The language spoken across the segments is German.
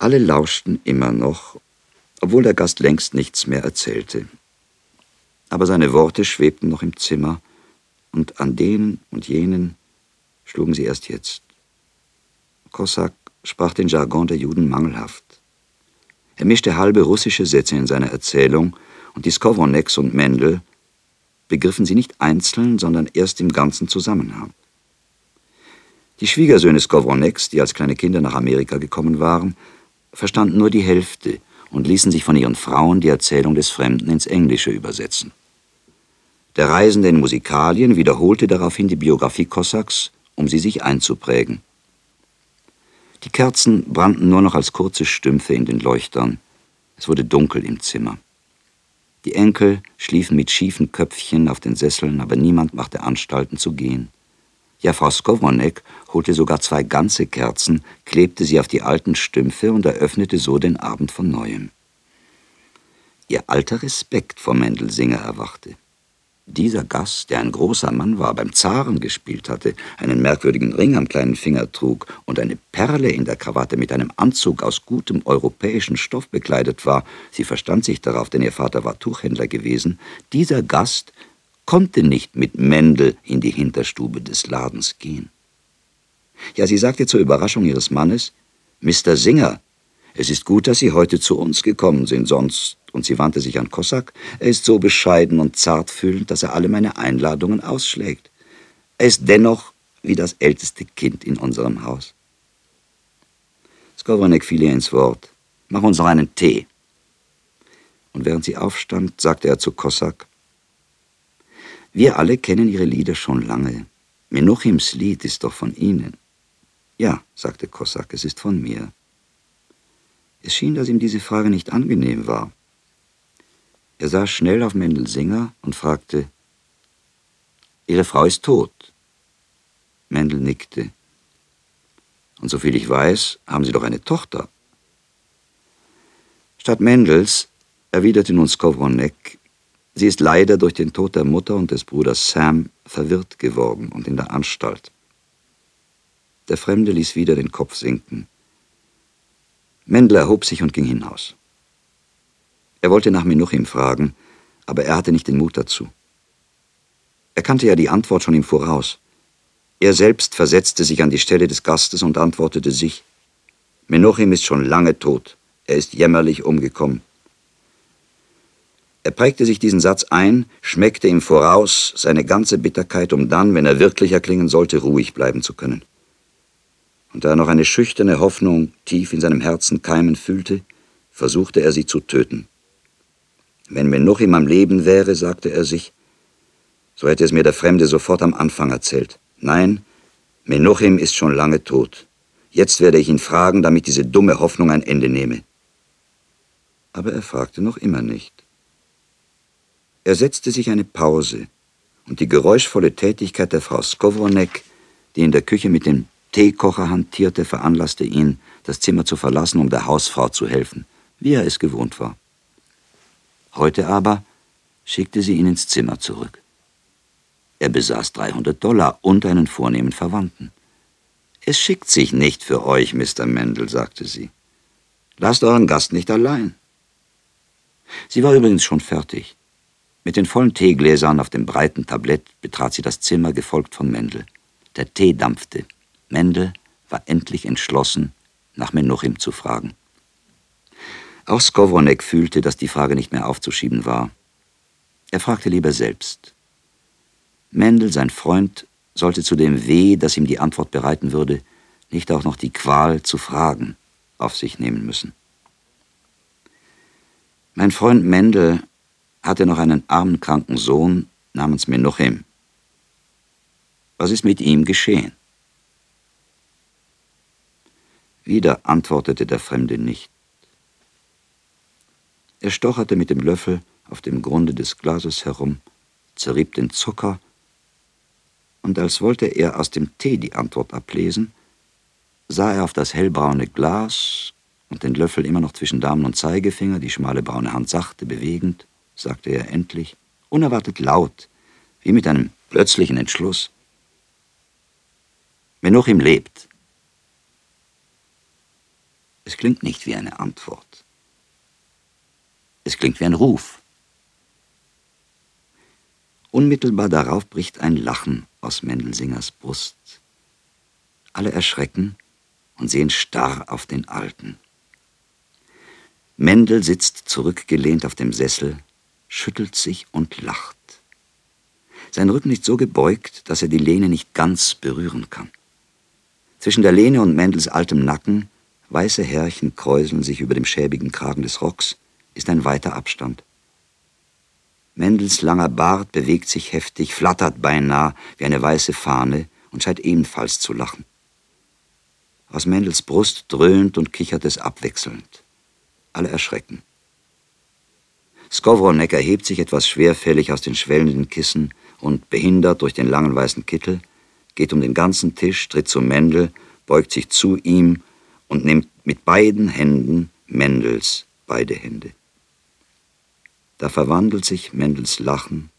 Alle lauschten immer noch, obwohl der Gast längst nichts mehr erzählte. Aber seine Worte schwebten noch im Zimmer, und an denen und jenen schlugen sie erst jetzt. Kossak sprach den Jargon der Juden mangelhaft. Er mischte halbe russische Sätze in seine Erzählung, und die Skowroneks und Mendel begriffen sie nicht einzeln, sondern erst im ganzen Zusammenhang. Die Schwiegersöhne Skowroneks, die als kleine Kinder nach Amerika gekommen waren, verstanden nur die Hälfte und ließen sich von ihren Frauen die Erzählung des Fremden ins Englische übersetzen. Der Reisende in Musikalien wiederholte daraufhin die Biografie Kossaks, um sie sich einzuprägen. Die Kerzen brannten nur noch als kurze Stümpfe in den Leuchtern. Es wurde dunkel im Zimmer. Die Enkel schliefen mit schiefen Köpfchen auf den Sesseln, aber niemand machte Anstalten zu gehen. Ja, Frau Skowronek holte sogar zwei ganze Kerzen, klebte sie auf die alten Stümpfe und eröffnete so den Abend von neuem. Ihr alter Respekt vor Mendelsinger erwachte. Dieser Gast, der ein großer Mann war, beim Zaren gespielt hatte, einen merkwürdigen Ring am kleinen Finger trug und eine Perle in der Krawatte mit einem Anzug aus gutem europäischen Stoff bekleidet war, sie verstand sich darauf, denn ihr Vater war Tuchhändler gewesen, dieser Gast konnte nicht mit Mendel in die Hinterstube des Ladens gehen. Ja, sie sagte zur Überraschung ihres Mannes, Mr. Singer, es ist gut, dass Sie heute zu uns gekommen sind, sonst und sie wandte sich an Kossak, er ist so bescheiden und zartfühlend, dass er alle meine Einladungen ausschlägt. Er ist dennoch wie das älteste Kind in unserem Haus. Skowronek fiel ihr ins Wort. Mach uns noch einen Tee. Und während sie aufstand, sagte er zu Kossak, wir alle kennen Ihre Lieder schon lange. Menuchims Lied ist doch von Ihnen. Ja, sagte Kossak, es ist von mir. Es schien, dass ihm diese Frage nicht angenehm war. Er sah schnell auf Mendel-Singer und fragte, Ihre Frau ist tot. Mendel nickte. Und soviel ich weiß, haben Sie doch eine Tochter. Statt Mendels erwiderte nun Skowronek, sie ist leider durch den Tod der Mutter und des Bruders Sam verwirrt geworden und in der Anstalt. Der Fremde ließ wieder den Kopf sinken. Mendel erhob sich und ging hinaus. Er wollte nach Menuchim fragen, aber er hatte nicht den Mut dazu. Er kannte ja die Antwort schon im Voraus. Er selbst versetzte sich an die Stelle des Gastes und antwortete sich, Menuchim ist schon lange tot, er ist jämmerlich umgekommen. Er prägte sich diesen Satz ein, schmeckte im Voraus seine ganze Bitterkeit, um dann, wenn er wirklich erklingen sollte, ruhig bleiben zu können. Und da er noch eine schüchterne Hoffnung tief in seinem Herzen keimen fühlte, versuchte er sie zu töten. Wenn Menuchim am Leben wäre, sagte er sich, so hätte es mir der Fremde sofort am Anfang erzählt. Nein, Menuchim ist schon lange tot. Jetzt werde ich ihn fragen, damit diese dumme Hoffnung ein Ende nehme. Aber er fragte noch immer nicht. Er setzte sich eine Pause, und die geräuschvolle Tätigkeit der Frau Skowronek, die in der Küche mit dem Teekocher hantierte, veranlasste ihn, das Zimmer zu verlassen, um der Hausfrau zu helfen, wie er es gewohnt war. Heute aber schickte sie ihn ins Zimmer zurück. Er besaß 300 Dollar und einen vornehmen Verwandten. Es schickt sich nicht für euch, Mr. Mendel, sagte sie. Lasst euren Gast nicht allein. Sie war übrigens schon fertig. Mit den vollen Teegläsern auf dem breiten Tablett betrat sie das Zimmer, gefolgt von Mendel. Der Tee dampfte. Mendel war endlich entschlossen, nach Menuchim zu fragen. Auch Skowronek fühlte, dass die Frage nicht mehr aufzuschieben war. Er fragte lieber selbst. Mendel, sein Freund, sollte zu dem Weh, das ihm die Antwort bereiten würde, nicht auch noch die Qual zu fragen auf sich nehmen müssen. Mein Freund Mendel hatte noch einen armen, kranken Sohn namens Menuchem. Was ist mit ihm geschehen? Wieder antwortete der Fremde nicht. Er stocherte mit dem Löffel auf dem Grunde des Glases herum, zerrieb den Zucker, und als wollte er aus dem Tee die Antwort ablesen, sah er auf das hellbraune Glas und den Löffel immer noch zwischen Daumen und Zeigefinger, die schmale braune Hand sachte bewegend, sagte er endlich, unerwartet laut, wie mit einem plötzlichen Entschluss. Wenn noch ihm lebt. Es klingt nicht wie eine Antwort. Es klingt wie ein Ruf. Unmittelbar darauf bricht ein Lachen aus Mendelsingers Brust. Alle erschrecken und sehen starr auf den Alten. Mendel sitzt zurückgelehnt auf dem Sessel, schüttelt sich und lacht. Sein Rücken ist so gebeugt, dass er die Lehne nicht ganz berühren kann. Zwischen der Lehne und Mendels altem Nacken, weiße Härchen kräuseln sich über dem schäbigen Kragen des Rocks, ist ein weiter Abstand. Mendels langer Bart bewegt sich heftig, flattert beinahe wie eine weiße Fahne und scheint ebenfalls zu lachen. Aus Mendels Brust dröhnt und kichert es abwechselnd. Alle erschrecken. Skowronek erhebt sich etwas schwerfällig aus den schwellenden Kissen und, behindert durch den langen weißen Kittel, geht um den ganzen Tisch, tritt zu Mendel, beugt sich zu ihm und nimmt mit beiden Händen Mendels beide Hände. Da verwandelt sich Mendels Lachen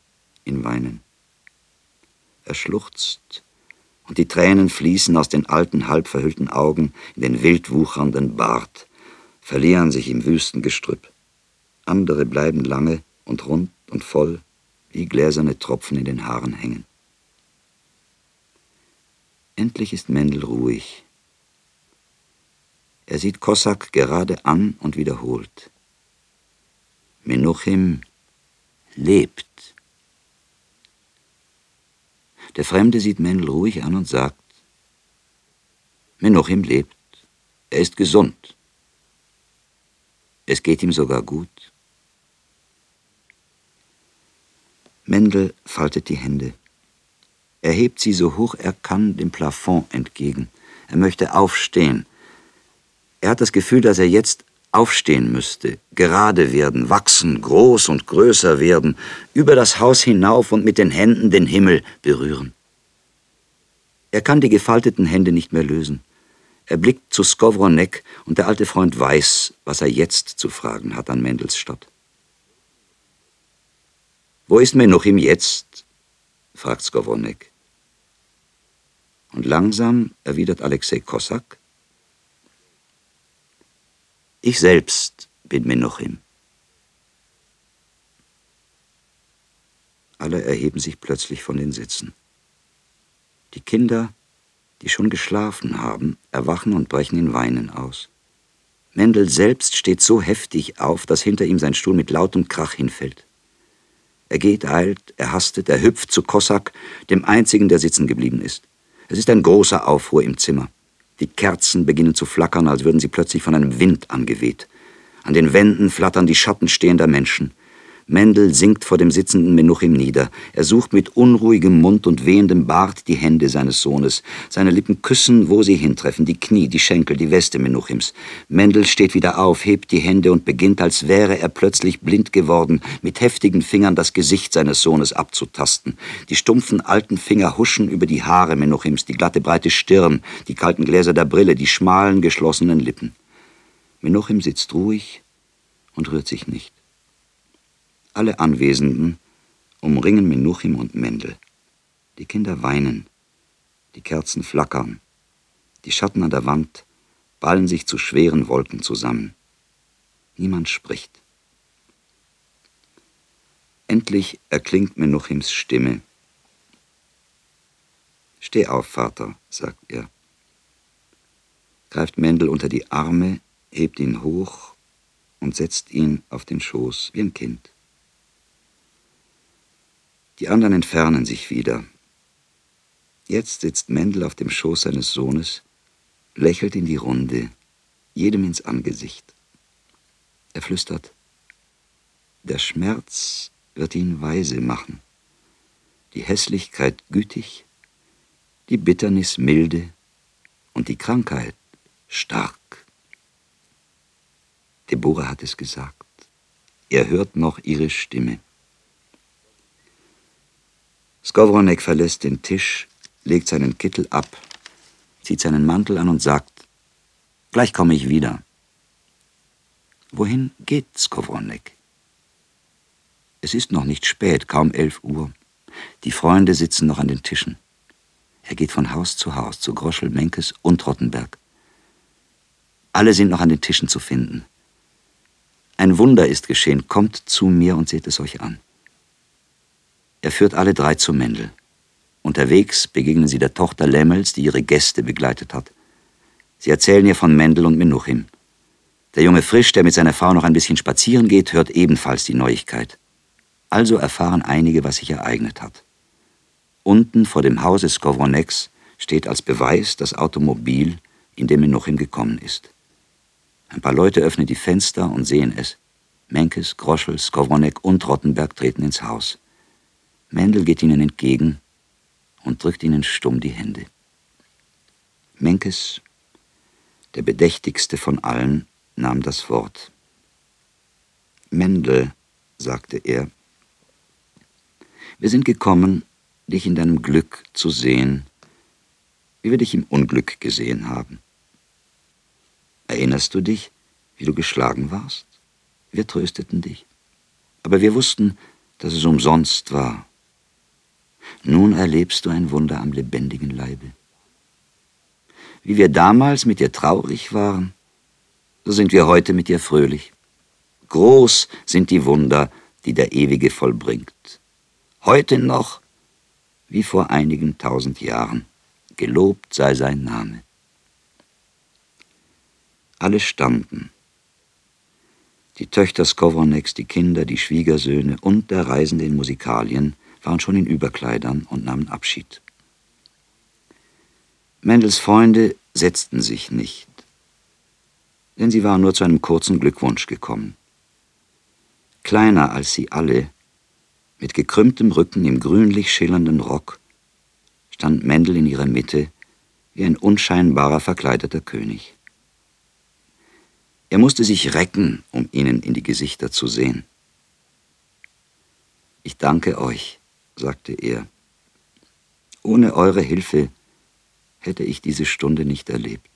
in Weinen. Er schluchzt, und die Tränen fließen aus den alten, halb verhüllten Augen in den wild wuchernden Bart, verlieren sich im wüsten Gestrüpp. Andere bleiben lange und rund und voll, wie gläserne Tropfen in den Haaren hängen. Endlich ist Mendel ruhig. Er sieht Kossak gerade an und wiederholt. Menuchim lebt. Der Fremde sieht Mendel ruhig an und sagt, Menuchim lebt. Er ist gesund. Es geht ihm sogar gut. Mendel faltet die Hände. Er hebt sie so hoch er kann dem Plafond entgegen. Er möchte aufstehen. Er hat das Gefühl, dass er jetzt aufstehen müsste, gerade werden, wachsen, groß und größer werden, über das Haus hinauf und mit den Händen den Himmel berühren. Er kann die gefalteten Hände nicht mehr lösen. Er blickt zu Skowronek und der alte Freund weiß, was er jetzt zu fragen hat an Mendels statt. Wo ist Menuchim jetzt? fragt Skowronek. Und langsam erwidert Alexei Kossak, ich selbst bin Menuchim. Alle erheben sich plötzlich von den Sitzen. Die Kinder, die schon geschlafen haben, erwachen und brechen in Weinen aus. Mendel selbst steht so heftig auf, dass hinter ihm sein Stuhl mit lautem Krach hinfällt. Er geht, eilt, er hastet, er hüpft zu Kossak, dem einzigen, der sitzen geblieben ist. Es ist ein großer Aufruhr im Zimmer. Die Kerzen beginnen zu flackern, als würden sie plötzlich von einem Wind angeweht. An den Wänden flattern die Schatten stehender Menschen. Mendel sinkt vor dem sitzenden Menuchim nieder. Er sucht mit unruhigem Mund und wehendem Bart die Hände seines Sohnes. Seine Lippen küssen, wo sie hintreffen, die Knie, die Schenkel, die Weste Menuchims. Mendel steht wieder auf, hebt die Hände und beginnt, als wäre er plötzlich blind geworden, mit heftigen Fingern das Gesicht seines Sohnes abzutasten. Die stumpfen alten Finger huschen über die Haare Menuchims, die glatte breite Stirn, die kalten Gläser der Brille, die schmalen geschlossenen Lippen. Menuchim sitzt ruhig und rührt sich nicht. Alle Anwesenden umringen Menuchim und Mendel. Die Kinder weinen, die Kerzen flackern, die Schatten an der Wand ballen sich zu schweren Wolken zusammen. Niemand spricht. Endlich erklingt Menuchims Stimme. Steh auf, Vater, sagt er. Greift Mendel unter die Arme, hebt ihn hoch und setzt ihn auf den Schoß wie ein Kind. Die anderen entfernen sich wieder. Jetzt sitzt Mendel auf dem Schoß seines Sohnes, lächelt in die Runde, jedem ins Angesicht. Er flüstert, der Schmerz wird ihn weise machen, die Hässlichkeit gütig, die Bitternis milde und die Krankheit stark. Deborah hat es gesagt. Er hört noch ihre Stimme. Skowronek verlässt den Tisch, legt seinen Kittel ab, zieht seinen Mantel an und sagt, gleich komme ich wieder. Wohin geht Skowronek? Es ist noch nicht spät, kaum elf Uhr. Die Freunde sitzen noch an den Tischen. Er geht von Haus zu Haus, zu Groschel, Menkes und Rottenberg. Alle sind noch an den Tischen zu finden. Ein Wunder ist geschehen. Kommt zu mir und seht es euch an. Er führt alle drei zu Mendel. Unterwegs begegnen sie der Tochter Lemmels, die ihre Gäste begleitet hat. Sie erzählen ihr von Mendel und Menuchim. Der junge Frisch, der mit seiner Frau noch ein bisschen spazieren geht, hört ebenfalls die Neuigkeit. Also erfahren einige, was sich ereignet hat. Unten vor dem Hause Skowroneks steht als Beweis das Automobil, in dem Menuchim gekommen ist. Ein paar Leute öffnen die Fenster und sehen es. Menkes, Groschel, Skowronek und Rottenberg treten ins Haus. Mendel geht ihnen entgegen und drückt ihnen stumm die Hände. Menkes, der bedächtigste von allen, nahm das Wort. Mendel, sagte er, wir sind gekommen, dich in deinem Glück zu sehen, wie wir dich im Unglück gesehen haben. Erinnerst du dich, wie du geschlagen warst? Wir trösteten dich. Aber wir wussten, dass es umsonst war. Nun erlebst du ein Wunder am lebendigen Leibe. Wie wir damals mit dir traurig waren, so sind wir heute mit dir fröhlich. Groß sind die Wunder, die der Ewige vollbringt. Heute noch wie vor einigen tausend Jahren. Gelobt sei sein Name. Alle standen. Die Töchter Skowroneks, die Kinder, die Schwiegersöhne und der Reisende in Musikalien waren schon in Überkleidern und nahmen Abschied. Mendels Freunde setzten sich nicht, denn sie waren nur zu einem kurzen Glückwunsch gekommen. Kleiner als sie alle, mit gekrümmtem Rücken im grünlich schillernden Rock, stand Mendel in ihrer Mitte wie ein unscheinbarer verkleideter König. Er musste sich recken, um ihnen in die Gesichter zu sehen. Ich danke euch, sagte er. Ohne eure Hilfe hätte ich diese Stunde nicht erlebt.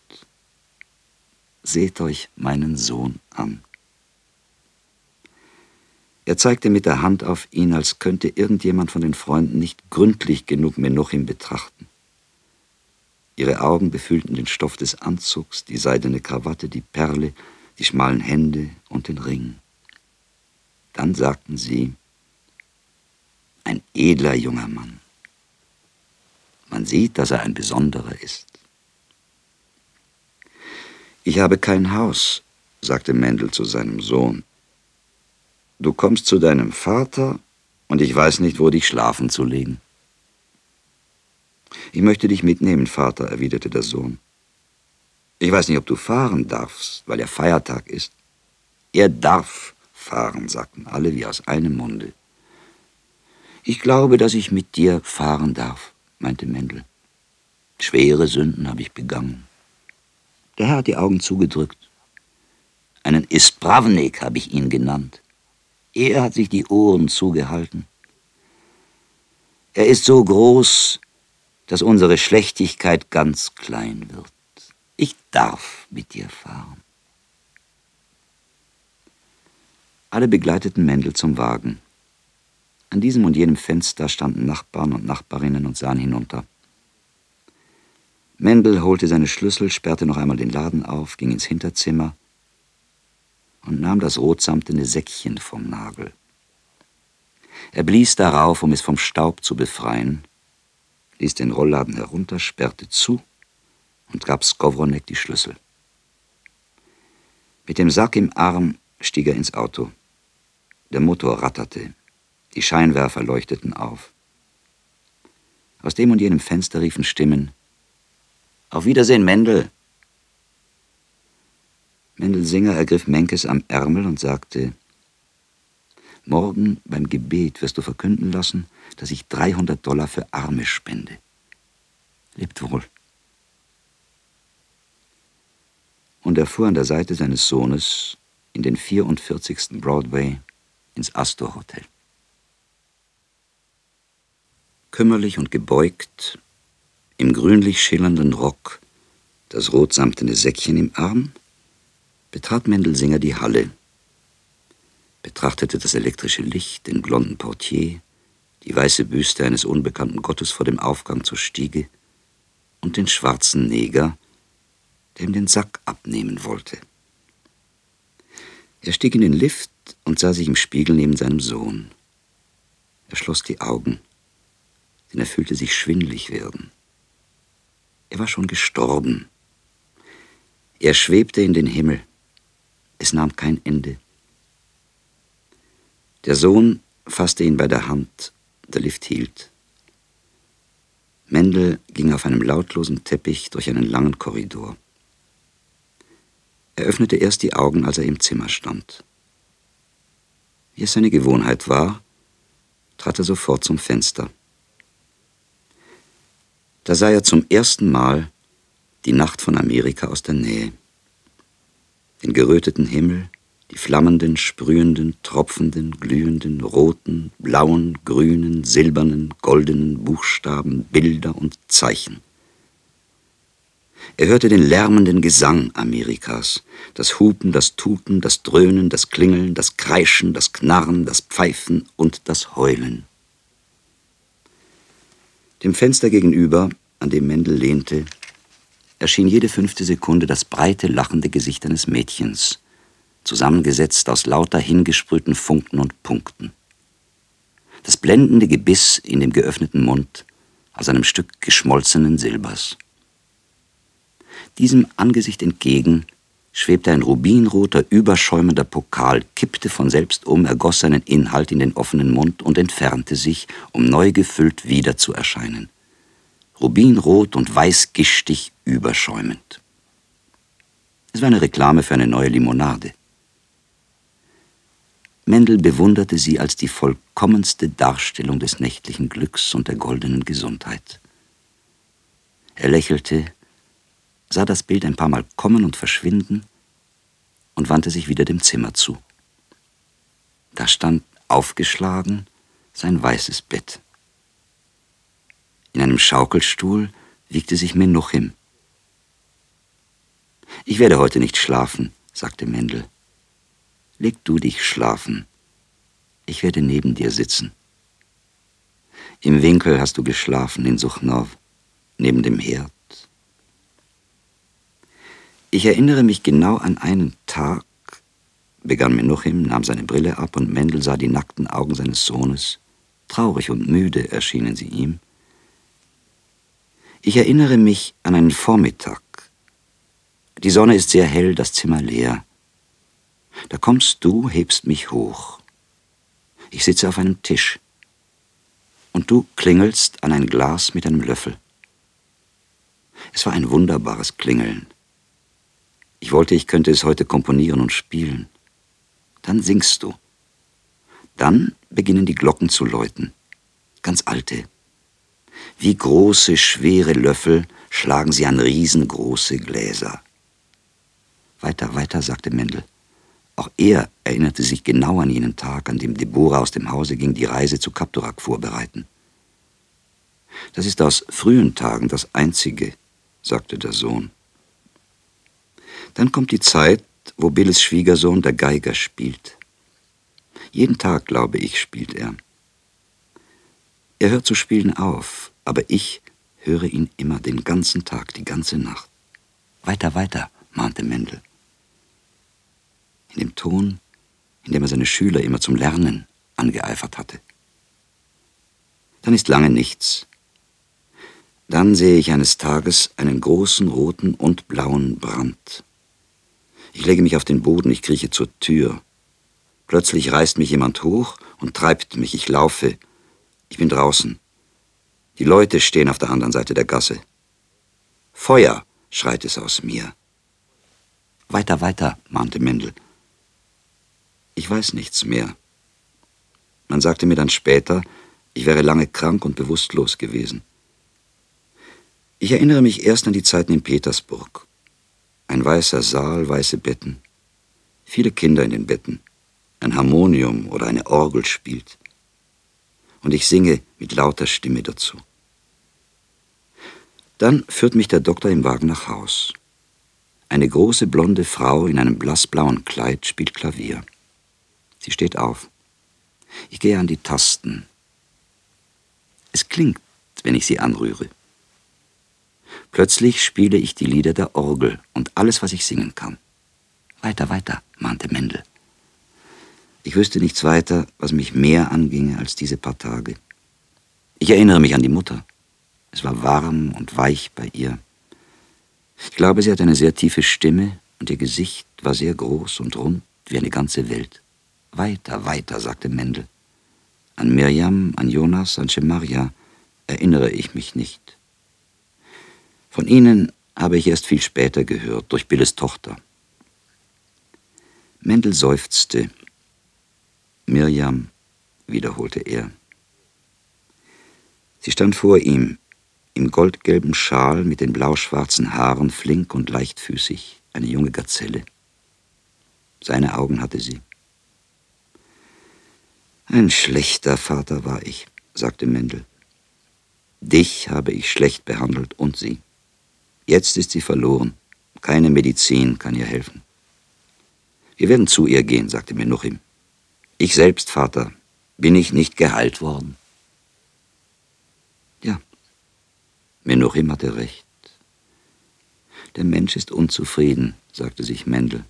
Seht euch meinen Sohn an. Er zeigte mit der Hand auf ihn, als könnte irgendjemand von den Freunden nicht gründlich genug Menuchim betrachten. Ihre Augen befühlten den Stoff des Anzugs, die seidene Krawatte, die Perle, die schmalen Hände und den Ring. Dann sagten sie, ein edler junger Mann. Man sieht, dass er ein besonderer ist. Ich habe kein Haus, sagte Mendel zu seinem Sohn. Du kommst zu deinem Vater und ich weiß nicht, wo dich schlafen zu legen. Ich möchte dich mitnehmen, Vater, erwiderte der Sohn. Ich weiß nicht, ob du fahren darfst, weil ja Feiertag ist. Er darf fahren, sagten alle wie aus einem Munde. Ich glaube, dass ich mit dir fahren darf, meinte Mendel. Schwere Sünden habe ich begangen. Der Herr hat die Augen zugedrückt. Einen Ispravnik habe ich ihn genannt. Er hat sich die Ohren zugehalten. Er ist so groß, dass unsere Schlechtigkeit ganz klein wird. Ich darf mit dir fahren. Alle begleiteten Mendel zum Wagen. An diesem und jenem Fenster standen Nachbarn und Nachbarinnen und sahen hinunter. Mendel holte seine Schlüssel, sperrte noch einmal den Laden auf, ging ins Hinterzimmer und nahm das rotsamtene Säckchen vom Nagel. Er blies darauf, um es vom Staub zu befreien, ließ den Rollladen herunter, sperrte zu und gab Skowronek die Schlüssel. Mit dem Sack im Arm stieg er ins Auto. Der Motor ratterte, die Scheinwerfer leuchteten auf. Aus dem und jenem Fenster riefen Stimmen Auf Wiedersehen, Mendel. Mendelsinger ergriff Menkes am Ärmel und sagte, Morgen beim Gebet wirst du verkünden lassen, dass ich 300 Dollar für Arme spende. Lebt wohl. Und er fuhr an der Seite seines Sohnes in den 44. Broadway ins Astor Hotel. Kümmerlich und gebeugt, im grünlich schillernden Rock, das rotsamtene Säckchen im Arm, betrat Mendelsinger die Halle, betrachtete das elektrische Licht, den blonden Portier, die weiße Büste eines unbekannten Gottes vor dem Aufgang zur Stiege und den schwarzen Neger, der ihm den Sack abnehmen wollte. Er stieg in den Lift und sah sich im Spiegel neben seinem Sohn. Er schloss die Augen, denn er fühlte sich schwindlig werden. Er war schon gestorben. Er schwebte in den Himmel. Es nahm kein Ende. Der Sohn fasste ihn bei der Hand. Der Lift hielt. Mendel ging auf einem lautlosen Teppich durch einen langen Korridor. Er öffnete erst die Augen, als er im Zimmer stand. Wie es seine Gewohnheit war, trat er sofort zum Fenster. Da sah er zum ersten Mal die Nacht von Amerika aus der Nähe. Den geröteten Himmel, die flammenden, sprühenden, tropfenden, glühenden, roten, blauen, grünen, silbernen, goldenen Buchstaben, Bilder und Zeichen. Er hörte den lärmenden Gesang Amerikas, das Hupen, das Tuten, das Dröhnen, das Klingeln, das Kreischen, das Knarren, das Pfeifen und das Heulen. Dem Fenster gegenüber, an dem Mendel lehnte, erschien jede fünfte Sekunde das breite, lachende Gesicht eines Mädchens, zusammengesetzt aus lauter hingesprühten Funken und Punkten. Das blendende Gebiss in dem geöffneten Mund aus einem Stück geschmolzenen Silbers. Diesem Angesicht entgegen schwebte ein rubinroter, überschäumender Pokal, kippte von selbst um, ergoss seinen Inhalt in den offenen Mund und entfernte sich, um neu gefüllt wieder zu erscheinen. Rubinrot und weißgischtig überschäumend. Es war eine Reklame für eine neue Limonade. Mendel bewunderte sie als die vollkommenste Darstellung des nächtlichen Glücks und der goldenen Gesundheit. Er lächelte, sah das Bild ein paar Mal kommen und verschwinden und wandte sich wieder dem Zimmer zu. Da stand aufgeschlagen sein weißes Bett. In einem Schaukelstuhl wiegte sich Menuchim. Ich werde heute nicht schlafen, sagte Mendel. Leg du dich schlafen. Ich werde neben dir sitzen. Im Winkel hast du geschlafen in Suchnow, neben dem Herd. Ich erinnere mich genau an einen Tag, begann Menuchim, nahm seine Brille ab und Mendel sah die nackten Augen seines Sohnes. Traurig und müde erschienen sie ihm. Ich erinnere mich an einen Vormittag. Die Sonne ist sehr hell, das Zimmer leer. Da kommst du, hebst mich hoch. Ich sitze auf einem Tisch. Und du klingelst an ein Glas mit einem Löffel. Es war ein wunderbares Klingeln. Ich wollte, ich könnte es heute komponieren und spielen. Dann singst du. Dann beginnen die Glocken zu läuten. Ganz alte. Wie große, schwere Löffel schlagen sie an riesengroße Gläser. Weiter, weiter, sagte Mendel. Auch er erinnerte sich genau an jenen Tag, an dem Deborah aus dem Hause ging, die Reise zu Kapturak vorbereiten. Das ist aus frühen Tagen das Einzige, sagte der Sohn. Dann kommt die Zeit, wo Billes Schwiegersohn der Geiger spielt. Jeden Tag, glaube ich, spielt er. Er hört zu spielen auf, aber ich höre ihn immer den ganzen Tag, die ganze Nacht. Weiter, weiter, mahnte Mendel in dem Ton, in dem er seine Schüler immer zum Lernen angeeifert hatte. Dann ist lange nichts. Dann sehe ich eines Tages einen großen roten und blauen Brand. Ich lege mich auf den Boden, ich krieche zur Tür. Plötzlich reißt mich jemand hoch und treibt mich, ich laufe. Ich bin draußen. Die Leute stehen auf der anderen Seite der Gasse. Feuer, schreit es aus mir. Weiter, weiter, mahnte Mendel. Ich weiß nichts mehr. Man sagte mir dann später, ich wäre lange krank und bewusstlos gewesen. Ich erinnere mich erst an die Zeiten in Petersburg. Ein weißer Saal, weiße Betten. Viele Kinder in den Betten. Ein Harmonium oder eine Orgel spielt. Und ich singe mit lauter Stimme dazu. Dann führt mich der Doktor im Wagen nach Haus. Eine große blonde Frau in einem blassblauen Kleid spielt Klavier. Sie steht auf. Ich gehe an die Tasten. Es klingt, wenn ich sie anrühre. Plötzlich spiele ich die Lieder der Orgel und alles, was ich singen kann. Weiter, weiter, mahnte Mendel. Ich wüsste nichts weiter, was mich mehr anginge als diese paar Tage. Ich erinnere mich an die Mutter. Es war warm und weich bei ihr. Ich glaube, sie hat eine sehr tiefe Stimme und ihr Gesicht war sehr groß und rund wie eine ganze Welt. Weiter, weiter, sagte Mendel. An Mirjam, an Jonas, an Shemaria erinnere ich mich nicht. Von ihnen habe ich erst viel später gehört, durch Billes Tochter. Mendel seufzte. Mirjam, wiederholte er. Sie stand vor ihm, im goldgelben Schal mit den blauschwarzen Haaren, flink und leichtfüßig, eine junge Gazelle. Seine Augen hatte sie. Ein schlechter Vater war ich, sagte Mendel. Dich habe ich schlecht behandelt und sie. Jetzt ist sie verloren. Keine Medizin kann ihr helfen. Wir werden zu ihr gehen, sagte Menuchim. Ich selbst, Vater, bin ich nicht geheilt worden. Ja, Menuchim hatte recht. Der Mensch ist unzufrieden, sagte sich Mendel.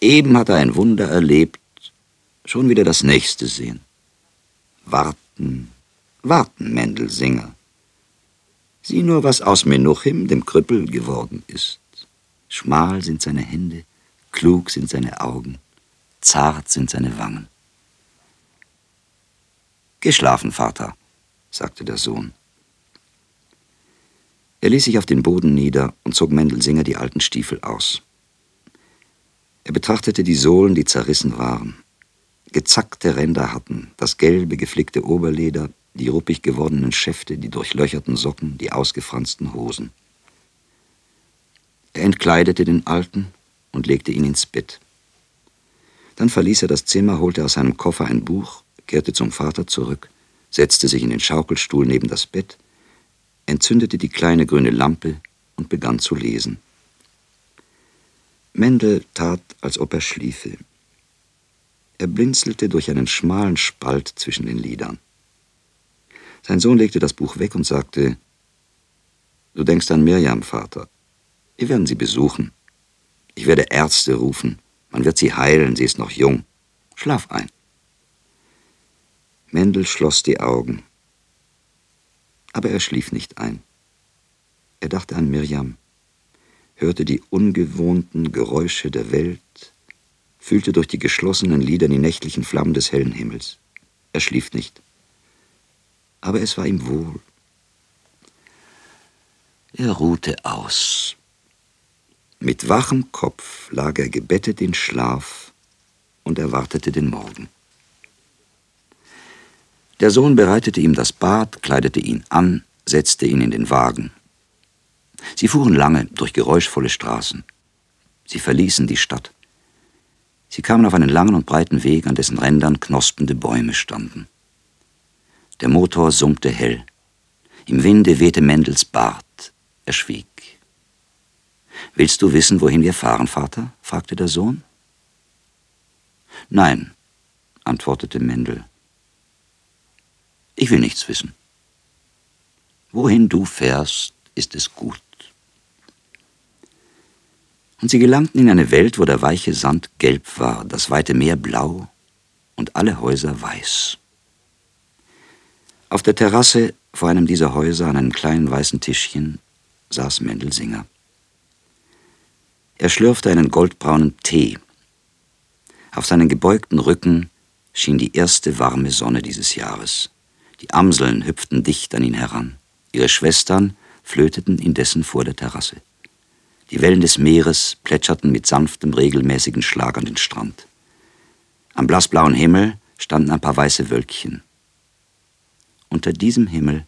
Eben hat er ein Wunder erlebt, schon wieder das nächste sehen. Warten, warten, Mendelsinger. Sieh nur, was aus Menuchim, dem Krüppel, geworden ist. Schmal sind seine Hände, klug sind seine Augen, zart sind seine Wangen. Geschlafen, Vater, sagte der Sohn. Er ließ sich auf den Boden nieder und zog Mendelsinger die alten Stiefel aus. Er betrachtete die Sohlen, die zerrissen waren. Gezackte Ränder hatten, das gelbe, geflickte Oberleder, die ruppig gewordenen Schäfte, die durchlöcherten Socken, die ausgefransten Hosen. Er entkleidete den Alten und legte ihn ins Bett. Dann verließ er das Zimmer, holte aus seinem Koffer ein Buch, kehrte zum Vater zurück, setzte sich in den Schaukelstuhl neben das Bett, entzündete die kleine grüne Lampe und begann zu lesen. Mendel tat, als ob er schliefe. Er blinzelte durch einen schmalen Spalt zwischen den Lidern. Sein Sohn legte das Buch weg und sagte, Du denkst an Mirjam, Vater. Wir werden sie besuchen. Ich werde Ärzte rufen. Man wird sie heilen, sie ist noch jung. Schlaf ein. Mendel schloss die Augen. Aber er schlief nicht ein. Er dachte an Mirjam hörte die ungewohnten Geräusche der Welt, fühlte durch die geschlossenen Lider die nächtlichen Flammen des hellen Himmels. Er schlief nicht. Aber es war ihm wohl. Er ruhte aus. Mit wachem Kopf lag er gebettet in Schlaf und erwartete den Morgen. Der Sohn bereitete ihm das Bad, kleidete ihn an, setzte ihn in den Wagen. Sie fuhren lange durch geräuschvolle Straßen. Sie verließen die Stadt. Sie kamen auf einen langen und breiten Weg, an dessen Rändern knospende Bäume standen. Der Motor summte hell. Im Winde wehte Mendels Bart. Er schwieg. Willst du wissen, wohin wir fahren, Vater? fragte der Sohn. Nein, antwortete Mendel. Ich will nichts wissen. Wohin du fährst, ist es gut und sie gelangten in eine Welt, wo der weiche Sand gelb war, das weite Meer blau und alle Häuser weiß. Auf der Terrasse vor einem dieser Häuser an einem kleinen weißen Tischchen saß Mendelsinger. Er schlürfte einen goldbraunen Tee. Auf seinen gebeugten Rücken schien die erste warme Sonne dieses Jahres. Die Amseln hüpften dicht an ihn heran. Ihre Schwestern flöteten indessen vor der Terrasse. Die Wellen des Meeres plätscherten mit sanftem, regelmäßigen Schlag an den Strand. Am blassblauen Himmel standen ein paar weiße Wölkchen. Unter diesem Himmel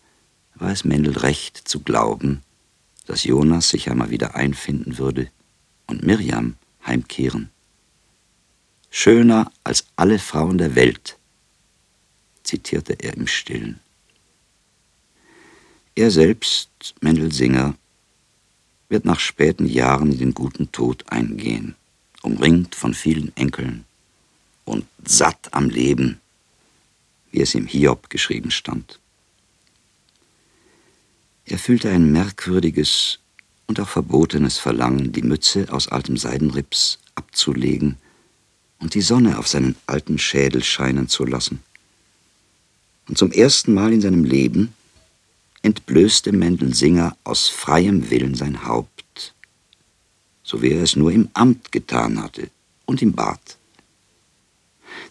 war es Mendel recht zu glauben, dass Jonas sich einmal wieder einfinden würde und Mirjam heimkehren. Schöner als alle Frauen der Welt, zitierte er im Stillen. Er selbst, Mendel Singer, wird nach späten Jahren in den guten Tod eingehen, umringt von vielen Enkeln und satt am Leben, wie es im Hiob geschrieben stand. Er fühlte ein merkwürdiges und auch verbotenes Verlangen, die Mütze aus altem Seidenrips abzulegen und die Sonne auf seinen alten Schädel scheinen zu lassen. Und zum ersten Mal in seinem Leben entblößte Mendel Singer aus freiem Willen sein Haupt, so wie er es nur im Amt getan hatte und im Bad.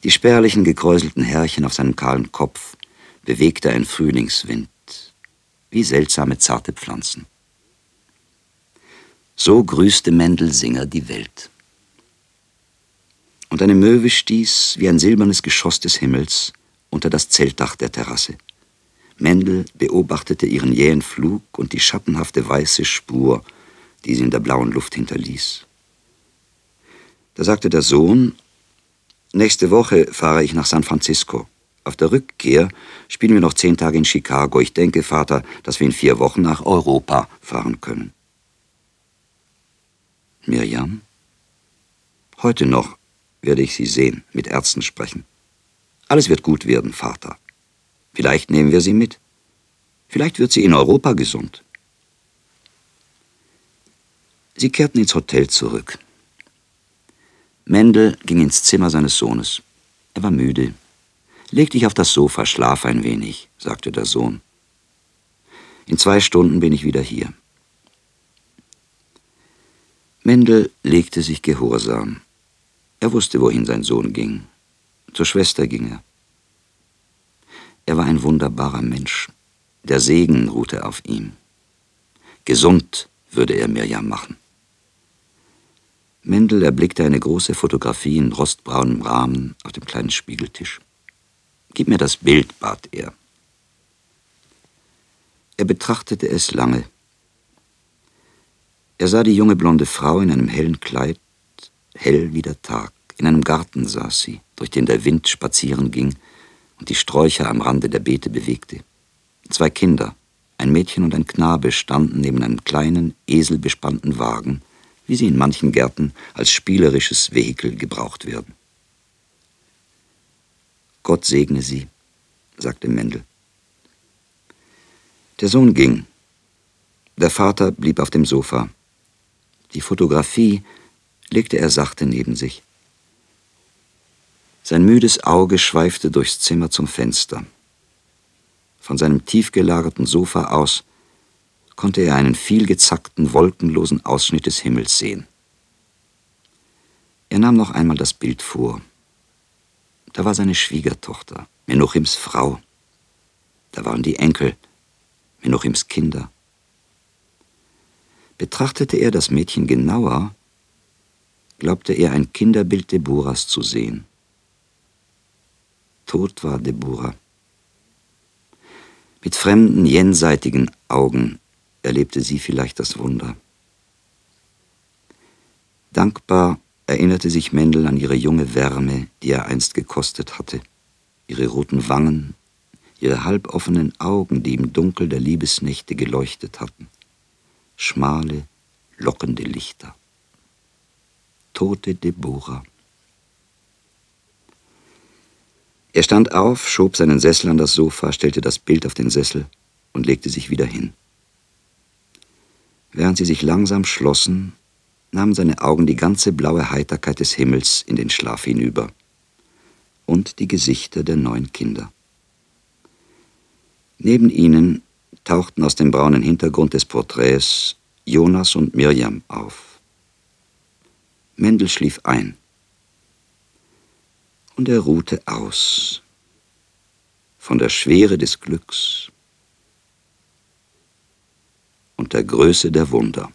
Die spärlichen, gekräuselten Härchen auf seinem kahlen Kopf bewegte ein Frühlingswind, wie seltsame zarte Pflanzen. So grüßte Mendel Singer die Welt und eine Möwe stieß wie ein silbernes Geschoss des Himmels unter das Zeltdach der Terrasse. Mendel beobachtete ihren jähen Flug und die schattenhafte weiße Spur, die sie in der blauen Luft hinterließ. Da sagte der Sohn, nächste Woche fahre ich nach San Francisco. Auf der Rückkehr spielen wir noch zehn Tage in Chicago. Ich denke, Vater, dass wir in vier Wochen nach Europa fahren können. Mirjam? Heute noch werde ich sie sehen, mit Ärzten sprechen. Alles wird gut werden, Vater. Vielleicht nehmen wir sie mit. Vielleicht wird sie in Europa gesund. Sie kehrten ins Hotel zurück. Mendel ging ins Zimmer seines Sohnes. Er war müde. Leg dich auf das Sofa, schlaf ein wenig, sagte der Sohn. In zwei Stunden bin ich wieder hier. Mendel legte sich gehorsam. Er wusste, wohin sein Sohn ging. Zur Schwester ging er. Er war ein wunderbarer Mensch. Der Segen ruhte auf ihm. Gesund würde er Mirjam machen. Mendel erblickte eine große Fotografie in rostbraunem Rahmen auf dem kleinen Spiegeltisch. Gib mir das Bild, bat er. Er betrachtete es lange. Er sah die junge blonde Frau in einem hellen Kleid hell wie der Tag. In einem Garten saß sie, durch den der Wind spazieren ging und die Sträucher am Rande der Beete bewegte. Zwei Kinder, ein Mädchen und ein Knabe, standen neben einem kleinen, eselbespannten Wagen, wie sie in manchen Gärten als spielerisches Vehikel gebraucht werden. Gott segne sie, sagte Mendel. Der Sohn ging. Der Vater blieb auf dem Sofa. Die Fotografie legte er sachte neben sich. Sein müdes Auge schweifte durchs Zimmer zum Fenster. Von seinem tief gelagerten Sofa aus konnte er einen vielgezackten, wolkenlosen Ausschnitt des Himmels sehen. Er nahm noch einmal das Bild vor. Da war seine Schwiegertochter, Menuchims Frau. Da waren die Enkel, Menuchims Kinder. Betrachtete er das Mädchen genauer, glaubte er ein Kinderbild Deborahs zu sehen. Tot war Deborah. Mit fremden, jenseitigen Augen erlebte sie vielleicht das Wunder. Dankbar erinnerte sich Mendel an ihre junge Wärme, die er einst gekostet hatte, ihre roten Wangen, ihre halboffenen Augen, die im Dunkel der Liebesnächte geleuchtet hatten, schmale, lockende Lichter tote Deborah. Er stand auf, schob seinen Sessel an das Sofa, stellte das Bild auf den Sessel und legte sich wieder hin. Während sie sich langsam schlossen, nahmen seine Augen die ganze blaue Heiterkeit des Himmels in den Schlaf hinüber und die Gesichter der neun Kinder. Neben ihnen tauchten aus dem braunen Hintergrund des Porträts Jonas und Mirjam auf. Mendel schlief ein. Und er ruhte aus von der Schwere des Glücks und der Größe der Wunder.